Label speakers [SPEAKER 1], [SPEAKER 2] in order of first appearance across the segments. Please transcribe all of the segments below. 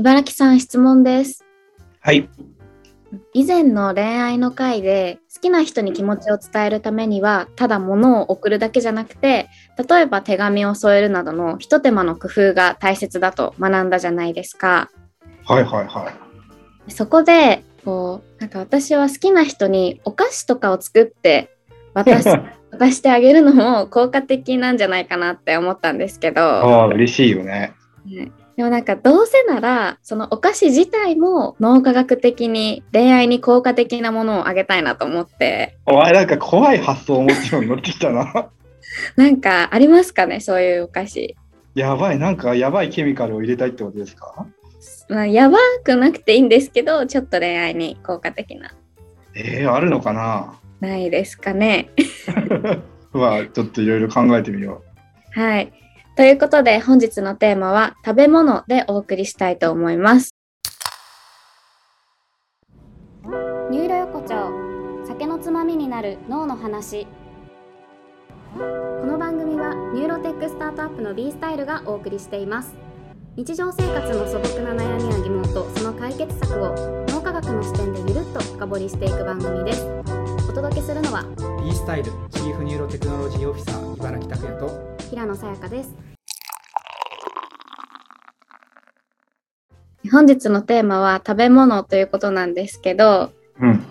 [SPEAKER 1] 茨城さん質問です。
[SPEAKER 2] はい。
[SPEAKER 1] 以前の恋愛の回で好きな人に気持ちを伝えるためにはただ物を送るだけじゃなくて例えば手紙を添えるなどのひと手間の工夫が大切だと学んだじゃないですか。
[SPEAKER 2] はいはいはい。
[SPEAKER 1] そこでこうなんか私は好きな人にお菓子とかを作って渡し 渡してあげるのも効果的なんじゃないかなって思ったんですけど。
[SPEAKER 2] ああ、嬉しいよね。
[SPEAKER 1] ねでもなんかどうせならそのお菓子自体も脳科学的に恋愛に効果的なものをあげたいなと思って
[SPEAKER 2] お前なんか怖い発想を持つように乗ってきたな。
[SPEAKER 1] なんかありますかねそういうお菓子。
[SPEAKER 2] やばい、なんかやばいケミカルを入れたいってことですか？
[SPEAKER 1] まあ、やばくなくていいんですけどちょっと恋愛に効果的な
[SPEAKER 2] えー、あるのかな？
[SPEAKER 1] ないですかね。
[SPEAKER 2] まあ、ちょっといろいろ考えてみよ
[SPEAKER 1] はい。ということで本日のテーマは食べ物でお送りしたいと思います。ニューロ横丁酒のつまみになる脳の話。この番組はニューロテックスタートアップの B スタイルがお送りしています。日常生活の素朴な悩みや疑問とその解決策を脳科学の視点でゆるっと深掘りしていく番組です。お届けするのは
[SPEAKER 3] B スタイルチーフニューロテクノロジーオフィサー茨城拓也と
[SPEAKER 1] 平野さやかです本日のテーマは食べ物ということなんですけど
[SPEAKER 2] う。うん。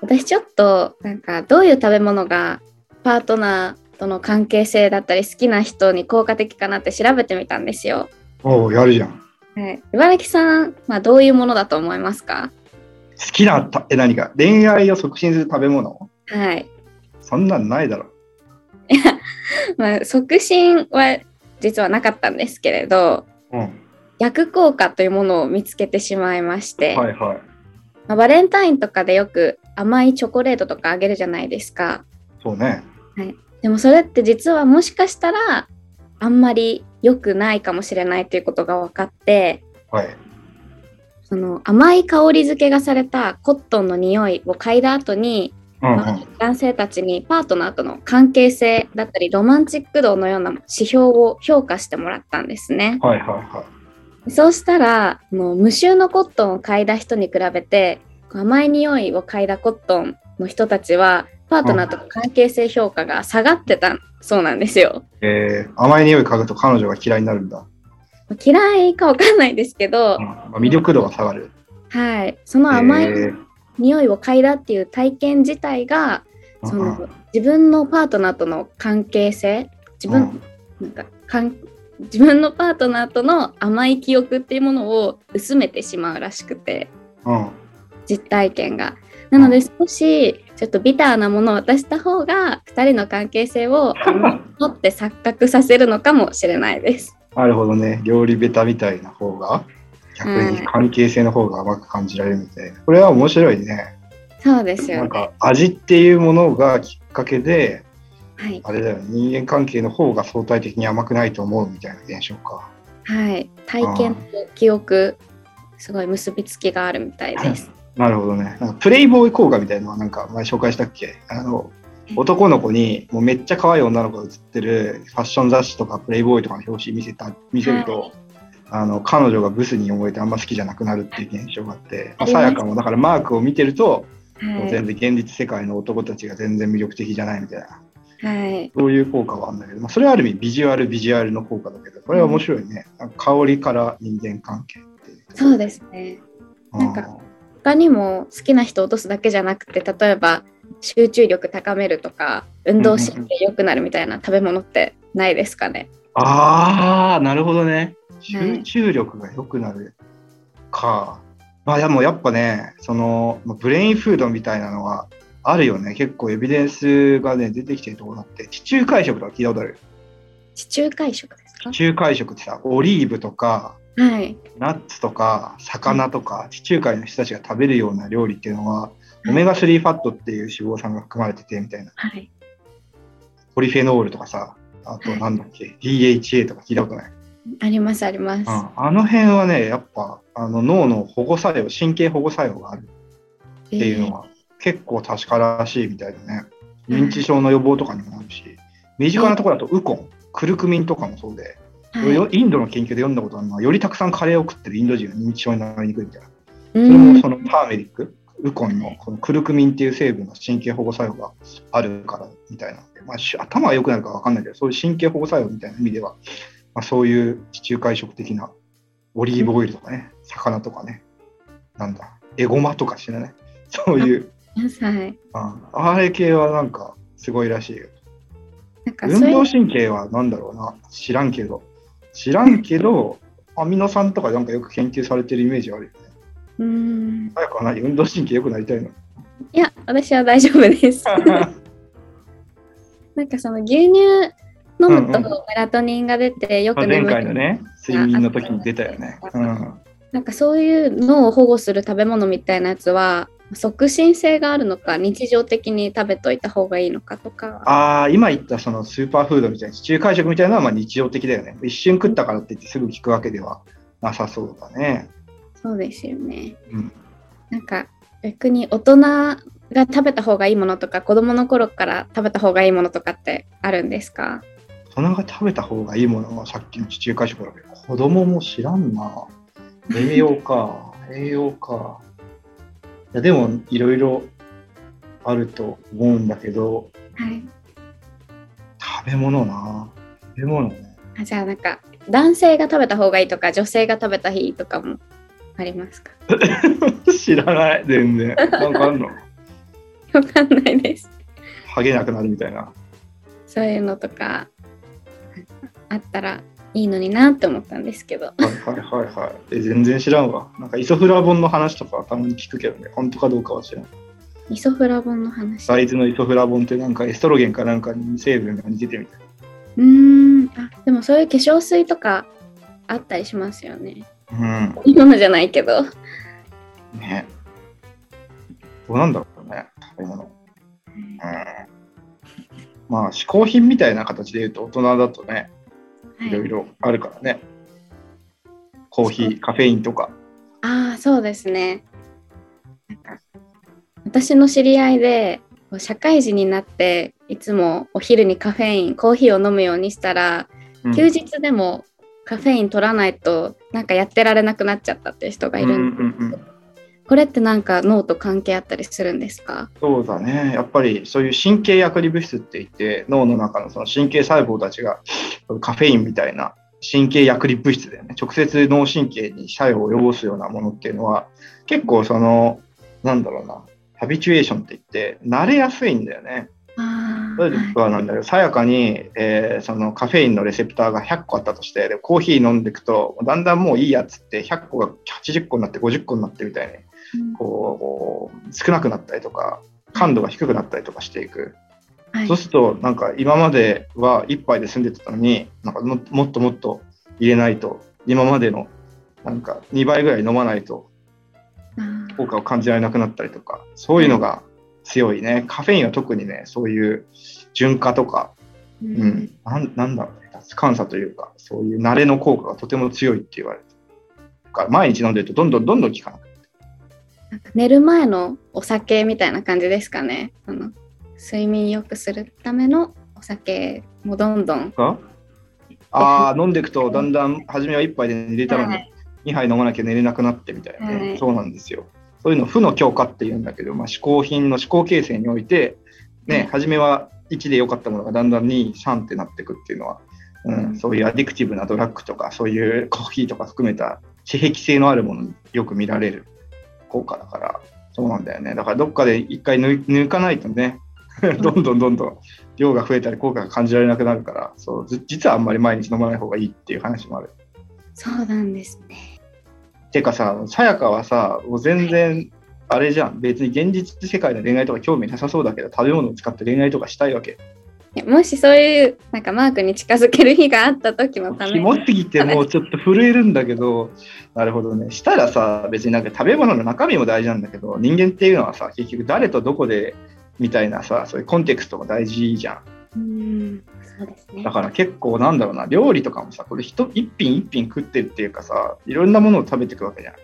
[SPEAKER 1] 私ちょっとなんかどういう食べ物がパートナーとの関係性だったり好きな人に効果的かなって調べてみたんですよ。
[SPEAKER 2] おお、やるじゃん。
[SPEAKER 1] はい、茨城さん、まあ、どういうものだと思いますか？
[SPEAKER 2] 好きなた、え、何か恋愛を促進する食べ物？
[SPEAKER 1] はい。
[SPEAKER 2] そんなんないだろ。
[SPEAKER 1] まあ、促進は実はなかったんですけれど
[SPEAKER 2] うん。
[SPEAKER 1] 逆効果というものを見つけてしまいまして、
[SPEAKER 2] はいはい。
[SPEAKER 1] まあ、バレンタインとかでよく甘いチョコレートとかあげるじゃないですか。
[SPEAKER 2] そうね。
[SPEAKER 1] でもそれって実はもしかしたらあんまり良くないかもしれないということが分かって
[SPEAKER 2] はい。
[SPEAKER 1] その甘い香り付けがされたコットンの匂いを嗅いだ後に、
[SPEAKER 2] うん
[SPEAKER 1] まあ男性たちにパートナーとの関係性だったりロマンチック度のような指標を評価してもらったんですね。
[SPEAKER 2] はいはいは
[SPEAKER 1] そうしたらもう無臭のコットンを嗅いだ人に比べて甘い匂いを嗅いだコットンの人たちはパートナーとの関係性評価が下がってたそうなんですよ。
[SPEAKER 2] い。えー、甘い匂い嗅ぐと彼女が嫌いになるんだ。
[SPEAKER 1] 嫌いかわかんないですけど
[SPEAKER 2] うん、まあ、魅力度が下がる。
[SPEAKER 1] はい、その甘い
[SPEAKER 2] えー
[SPEAKER 1] 匂いを嗅いだっていう体験自体がそ
[SPEAKER 2] うん
[SPEAKER 1] の自分のパートナーとの関係性自分,、なんかかん自分のパートナーとの甘い記憶っていうものを薄めてしまうらしくて
[SPEAKER 2] うん。
[SPEAKER 1] 実体験が。なので少しちょっとビターなものを渡した方が2人の関係性を 持って錯覚させるのかもしれないです。
[SPEAKER 2] なるほどね。料理ベタみたいな方が、逆に関係性の方が甘く感じられるみたいな。これは面白いね。
[SPEAKER 1] そうですよね。
[SPEAKER 2] なんか味っていうものがきっかけで、
[SPEAKER 1] はい、
[SPEAKER 2] あれだよね、人間関係の方が相対的に甘くないと思うみたいな現象か。
[SPEAKER 1] はい、体験と記憶すごい結びつきがあるみたいです。
[SPEAKER 2] なるほどね。なんかプレイボーイ効果みたいなのはなんか前紹介したっけ？あの男の子にもうめっちゃ可愛い女の子が写ってるファッション雑誌とかプレイボーイとかの表紙見せた見せると、
[SPEAKER 1] はい。
[SPEAKER 2] あの彼女がブスに思えてあんま好きじゃなくなるっていう現象があって、
[SPEAKER 1] ます。
[SPEAKER 2] さやかも。だからマークを見てると、もう
[SPEAKER 1] は
[SPEAKER 2] 全然現実世界の男たちが全然魅力的じゃないみたいな、
[SPEAKER 1] い、はい、
[SPEAKER 2] そういう効果はあるんだけど、まあ、それはある意味ビジュアルビジュアルの効果だけど、これは面白いね。なんか香りから人間関係っていう。
[SPEAKER 1] そうですね。なんか他にも好きな人を落とすだけじゃなくて例えば集中力高めるとか運動神経良くなるみたいな食べ物ってないですかね？
[SPEAKER 2] ああ、なるほどね。
[SPEAKER 1] はい
[SPEAKER 2] 集中力が良くなるか。まあでもやっぱね、そのまあブレインフードみたいなのはあるよね。結構エビデンスがね、出てきてるところがあって、地中海食とか聞いたことある？
[SPEAKER 1] 地中海食ですか？
[SPEAKER 2] 地中海食ってさ、オリーブとか、
[SPEAKER 1] はい。
[SPEAKER 2] ナッツとか、魚とか、地中海の人たちが食べるような料理っていうのは、オメガ3ファットっていう脂肪酸が含まれててみたいな。
[SPEAKER 1] はい。
[SPEAKER 2] ポリフェノールとかさ、あとなんだっけ、DHA とか聞いたことない？
[SPEAKER 1] ありますあります。
[SPEAKER 2] うん、あの辺はね、やっぱあの脳の保護作用、神経保護作用があるっていうのは、結構確からしいみたいだね。認知症の予防とかにもなるし、身近なところだとウコン、クルクミンとかもそうで、
[SPEAKER 1] はい。
[SPEAKER 2] よインドの研究で読んだことあるのはよりたくさんカレーを食ってるインド人が認知症になりにくいみたいな。
[SPEAKER 1] う
[SPEAKER 2] それ
[SPEAKER 1] ん
[SPEAKER 2] もそのターメリック、ウコンのこのクルクミンっていう成分の神経保護作用があるからみたいな。ので、まあ、し頭が良くなるか分かんないけど、そういう神経保護作用みたいな意味では、まあ、そういう地中海食的なオリーブオイルとかね、魚とかね、なんだ、エゴマとか知らない？そういう、
[SPEAKER 1] はい。
[SPEAKER 2] ああれ系はなんかすごいらしいよ。
[SPEAKER 1] なんか
[SPEAKER 2] 運動神経はなんだろうな、知らんけど、知らんけど、アミノ酸とかなんかよく研究されてるイメージあるよね。
[SPEAKER 1] うーん。
[SPEAKER 2] 早くは何運動神経良くなりたいの
[SPEAKER 1] いや、私は大丈夫です。なんかその牛乳飲むと
[SPEAKER 2] うんうん
[SPEAKER 1] メラトニンが出てよく
[SPEAKER 2] まあ前
[SPEAKER 1] 眠る
[SPEAKER 2] 回のね、睡眠の時に出たよね。うん、
[SPEAKER 1] なんかそういう脳を保護する食べ物みたいなやつは促進性があるのか日常的に食べといた方がいいのかとか
[SPEAKER 2] ああ、今言ったそのスーパーフードみたいな、地中海食みたいなのはまあ日常的だよね。一瞬食ったからって言ってすぐ効くわけではなさそうだね。
[SPEAKER 1] そうですよね
[SPEAKER 2] うん、
[SPEAKER 1] なんか逆に大人が食べた方がいいものとか子供の頃から食べた方がいいものとかってあるんですか？
[SPEAKER 2] 大人が食べた方がいいものはさっきの地中海食だけど、子供も知らんな。栄養か、栄養か。いやでも、いろいろあると思うんだけど、
[SPEAKER 1] はい
[SPEAKER 2] 食べ物な。食べ物ね。
[SPEAKER 1] あじゃあなんか男性が食べた方がいいとか女性が食べた方がいいとかもありますか？
[SPEAKER 2] 知らない、全然。なんかあんの？
[SPEAKER 1] わかんないです
[SPEAKER 2] ハゲなくなるみたいな。
[SPEAKER 1] そういうのとかあったらいいのになって思ったんですけど
[SPEAKER 2] はいはいはいはい。え全然知らんわ。なんかイソフラボンの話とかはたまに聞くけどね、本当かどうかは知らん。
[SPEAKER 1] イソフラボンの話？
[SPEAKER 2] 大豆のイソフラボンってなんかエストロゲンかなんかに成分が似ててみたい。
[SPEAKER 1] うーんあでもそういう化粧水とかあったりしますよね
[SPEAKER 2] うん。
[SPEAKER 1] 今のじゃないけど
[SPEAKER 2] ね。どうなんだろうね、食べ物。うん。まあ、嗜好品みたいな形で言うと大人だとね、い。ろいろあるからね。コーヒー、カフェインとか。
[SPEAKER 1] ああそうですね。なんか私の知り合いで社会人になっていつもお昼にカフェインコーヒーを飲むようにしたら、
[SPEAKER 2] うん。
[SPEAKER 1] 休日でもカフェイン取らないとなんかやってられなくなっちゃったっていう人がいるんで、
[SPEAKER 2] うんうんうん
[SPEAKER 1] これってなんか脳と関係あったりするんですか？
[SPEAKER 2] そうだね。やっぱりそういう神経薬理物質って言って、脳の中のその神経細胞たちがカフェインみたいな神経薬理物質だよね。直接脳神経に作用を及ぼすようなものっていうのは、結構その、なんだろうな、ハビチュエーションって言って、慣れやすいんだよね。
[SPEAKER 1] あ
[SPEAKER 2] 例えばなんだけど、さやかに、えーそのカフェインのレセプターが100個あったとして、でコーヒー飲んでいくと、だんだんもういいやつって100個が80個になって50個になってみたいに、こう、少なくなったりとか、感度が低くなったりとかしていく。
[SPEAKER 1] はい。
[SPEAKER 2] そうすると、なんか今までは1杯で済んでたのに、なんかももっともっと入れないと、今までのなんか2倍ぐらい飲まないと効果を感じられなくなったりとか、そういうのが強いね。カフェインは特にね、そういう純化とか、
[SPEAKER 1] う
[SPEAKER 2] うん。ん、なんなんだろうね、脱感差というか、そういう慣れの効果がとても強いって言われてから毎日飲んでるとどんどんどんどん効かなくな
[SPEAKER 1] んか寝る前のお酒みたいな感じですかね。その睡眠良くするためのお酒もどんどん。
[SPEAKER 2] かああ、飲んでいくとだんだん初めは1杯で寝れたのに、
[SPEAKER 1] はい。
[SPEAKER 2] 2杯飲まなきゃ寝れなくなってみたいなね、
[SPEAKER 1] はい。
[SPEAKER 2] そうなんですよ。そういうの負の強化っていうんだけど、まあ、嗜好品の嗜好形成において、ね、初めは1で良かったものがだんだん2、3ってなっていくっていうのは、うん、そういうアディクティブなドラッグとか、そういうコーヒーとか含めた刺激性のあるものによく見られる効果だから、そうなんだよね。だからどっかで一回抜抜かないとね、どんどんどんどん量が増えたり効果が感じられなくなるから、そうず実はあんまり毎日飲まない方がいいっていう話もある。
[SPEAKER 1] そうなんですね
[SPEAKER 2] てかさ、さやかはさ、もう全然、あれじゃん、別に現実世界の恋愛とか興味なさそうだけど、食べ物を使って恋愛とかしたいわけ。
[SPEAKER 1] もしそういうなんかマークに近づける日があった時のため
[SPEAKER 2] キモすぎてもうちょっと震えるんだけど、なるほどね。したらさ、別になんか食べ物の中身も大事なんだけど、人間っていうのはさ、結局誰とどこでみたいなさ、そういうコンテクストも大事じゃん。
[SPEAKER 1] うんそうですね
[SPEAKER 2] だから結構なんだろうな、料理とかもさ、これ一一品一品食ってるっていうかさ、いろんなものを食べていくわけじゃん。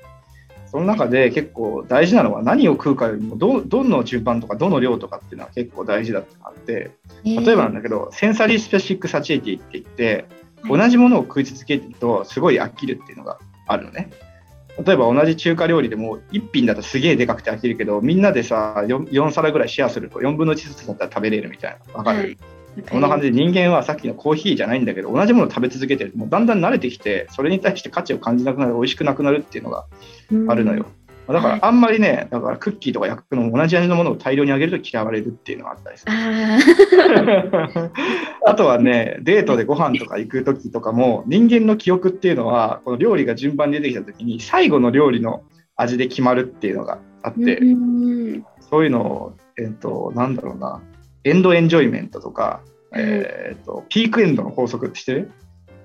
[SPEAKER 2] その中で結構大事なのは何を食うかよりもど、どの順番とかどの量とかっていうのは結構大事だってあって、例えばなんだけど、センサリースペシフィックサチエティって言って、同じものを食い続けてるとすごい飽きるっていうのがあるのね。例えば同じ中華料理でも1品だとすげえでかくて飽きるけどみんなでさ 4, 4皿ぐらいシェアすると4分の1ずつだったら食べれるみたいな。わかる、
[SPEAKER 1] はい
[SPEAKER 2] こんな感じで人間はさっきのコーヒーじゃないんだけど同じものを食べ続けてる。ともうだんだん慣れてきてそれに対して価値を感じなくなる美味しくなくなるっていうのがあるのよ。だか
[SPEAKER 1] はい。
[SPEAKER 2] らあんまりね、だからクッキーとか焼くのも同じ味のものを大量にあげると嫌われるっていうのがあったりする。
[SPEAKER 1] あ
[SPEAKER 2] あとはね、デートでご飯とか行く時とかも、人間の記憶っていうのは、この料理が順番に出てきた時に、最後の料理の味で決まるっていうのがあっ
[SPEAKER 1] ー
[SPEAKER 2] て、
[SPEAKER 1] うん。
[SPEAKER 2] そういうのを、えっ、と、なんだろうな、エンドエンジョイメントとか、えっ、と、ピークエンドの法則って知ってる？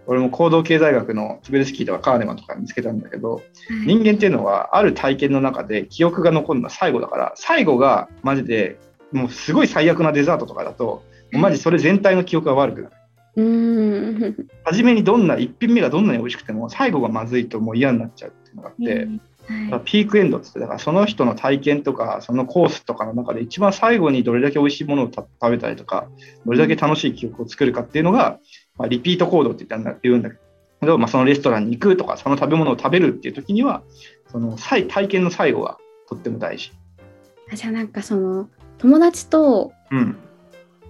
[SPEAKER 2] 俺も行動経済学のツベルスキーとかカーネマンとか見つけたんだけど、人間っていうのはある体験の中で記憶が残るのは最後だから最後がマジでもうすごい最悪なデザートとかだとマジそれ全体の記憶が悪くなる。
[SPEAKER 1] うん。
[SPEAKER 2] 初めにどんな1品目がどんなに美味しくても最後がまずいともう嫌になっちゃうっていうのがあって、だからピークエンドって言ってだからその人の体験とかそのコースとかの中で一番最後にどれだけ美味しいものをた食べたりとかどれだけ楽しい記憶を作るかっていうのが、まあ、リピート行動って言ったんだ言うんだけど、まあ、そのレストランに行くとかその食べ物を食べるっていう時にはその最体験の最後がとっても大事。
[SPEAKER 1] あじゃあなんかその友達と
[SPEAKER 2] うん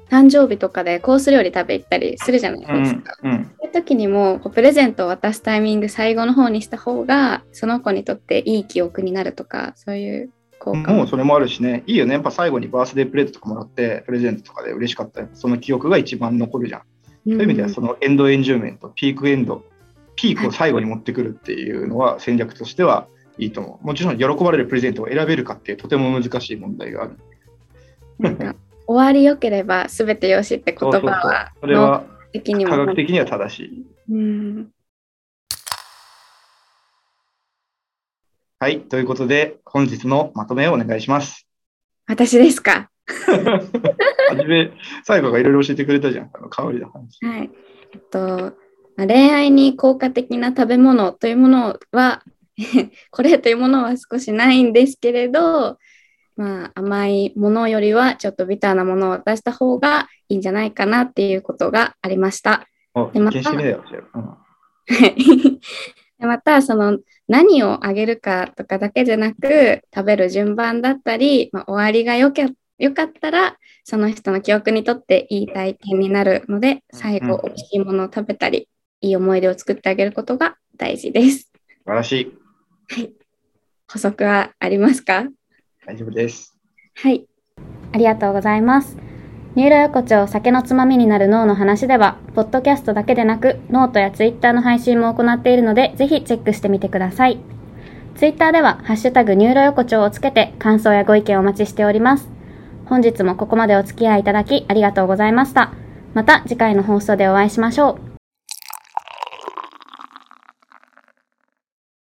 [SPEAKER 1] 誕生日とかでコース料理食べ行ったりするじゃない
[SPEAKER 2] うん
[SPEAKER 1] ですか。
[SPEAKER 2] うん
[SPEAKER 1] そういう時にもこうプレゼントを渡すタイミング最後の方にした方がその子にとっていい記憶になるとかそういう効果
[SPEAKER 2] もうそれもあるしね、いいよね。やっぱ最後にバースデープレートとかもらって、プレゼントとかで嬉しかったりその記憶が一番残るじゃん。
[SPEAKER 1] そう
[SPEAKER 2] そういう意味では、そのエンドエンジョイメント、ピークエンド、ピークを最後に持ってくるっていうのは戦略としてはいいと思う。もちろん喜ばれるプレゼントを選べるかっていうとても難しい問題がある。
[SPEAKER 1] 終わりよければ全てよしって言葉
[SPEAKER 2] そうそうそ
[SPEAKER 1] 的にも
[SPEAKER 2] 科学的には正しい。
[SPEAKER 1] うん
[SPEAKER 2] はい。ということで、本日のまとめをお願いします。
[SPEAKER 1] 私ですか？
[SPEAKER 2] はじめ、最後がいろいろ教えてくれたじゃん。あの香りの話。
[SPEAKER 1] はい。えっと、まあ恋愛に効果的な食べ物というものは、これというものは少しないんですけれど、まあ、甘いものよりはちょっとビターなものを出した方がいいんじゃないかなっていうことがありました。
[SPEAKER 2] お
[SPEAKER 1] でまた またその何をあげるかとかだけじゃなく食べる順番だったり、まあ、終わりがよかよかったらその人の記憶にとっていい体験になるので最後
[SPEAKER 2] うん
[SPEAKER 1] 美味しいものを食べたりいい思い出を作ってあげることが大事です。
[SPEAKER 2] 素晴らしい。
[SPEAKER 1] 補足はありますか？
[SPEAKER 2] 大丈夫です。
[SPEAKER 1] はい。ありがとうございます。ニューロ横丁酒のつまみになる脳の話では、ポッドキャストだけでなく、ノートやツイッターの配信も行っているので、ぜひチェックしてみてください。ツイッターでは、ハッシュタグニューロ横丁をつけて、感想やご意見をお待ちしております。本日もここまでお付き合いいただきありがとうございました。また次回の放送でお会いしましょう。